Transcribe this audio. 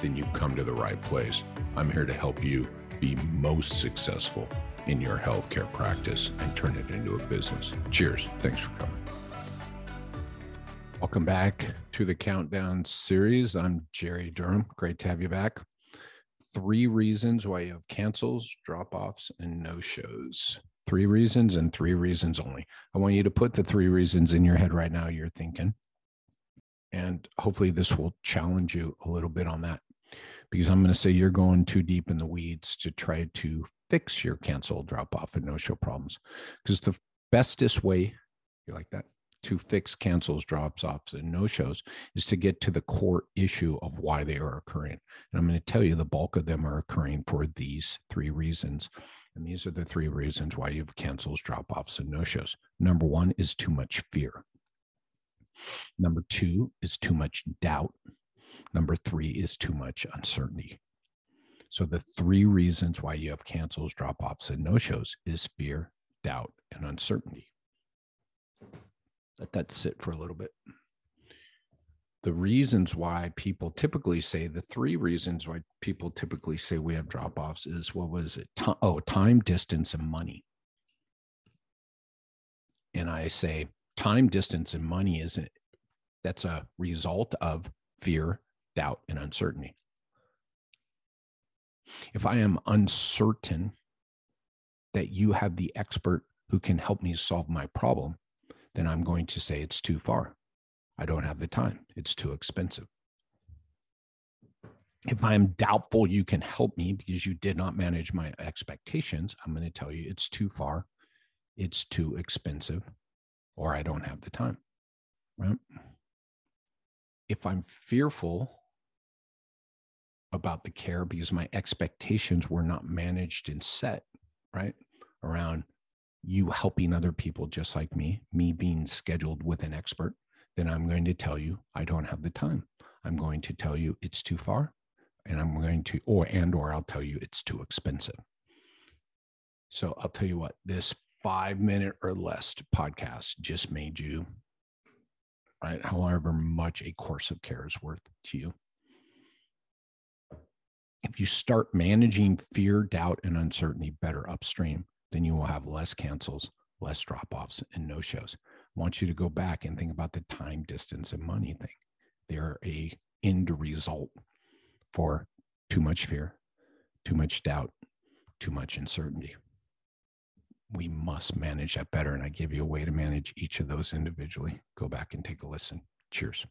then you've come to the right place. I'm here to help you be most successful in your healthcare practice and turn it into a business. Cheers. Thanks for coming. Welcome back to the Countdown series. I'm Jerry Durham. Great to have you back. Three reasons why you have cancels, drop offs, and no shows. Three reasons and three reasons only. I want you to put the three reasons in your head right now you're thinking. And hopefully, this will challenge you a little bit on that because I'm going to say you're going too deep in the weeds to try to fix your cancel, drop off, and no show problems. Because the bestest way, you like that, to fix cancels, drops offs, and no shows is to get to the core issue of why they are occurring. And I'm going to tell you the bulk of them are occurring for these three reasons. And these are the three reasons why you have cancels, drop offs, and no shows. Number one is too much fear. Number two is too much doubt. Number three is too much uncertainty. So the three reasons why you have cancels, drop offs, and no shows is fear, doubt, and uncertainty. Let that sit for a little bit. The reasons why people typically say the three reasons why people typically say we have drop offs is what was it? Oh, time, distance, and money. And I say time, distance, and money isn't that's a result of fear, doubt, and uncertainty. If I am uncertain that you have the expert who can help me solve my problem, then I'm going to say it's too far. I don't have the time. It's too expensive. If I'm doubtful you can help me because you did not manage my expectations, I'm going to tell you it's too far, it's too expensive, or I don't have the time. Right? If I'm fearful about the care because my expectations were not managed and set, right? Around you helping other people just like me, me being scheduled with an expert, then I'm going to tell you I don't have the time. I'm going to tell you it's too far and I'm going to or and or I'll tell you it's too expensive. So I'll tell you what, this 5 minute or less podcast just made you right? However much a course of care is worth to you. If you start managing fear, doubt, and uncertainty better upstream, then you will have less cancels, less drop offs, and no shows. I want you to go back and think about the time, distance, and money thing. They're a end result for too much fear, too much doubt, too much uncertainty we must manage that better. And I give you a way to manage each of those individually. Go back and take a listen. Cheers.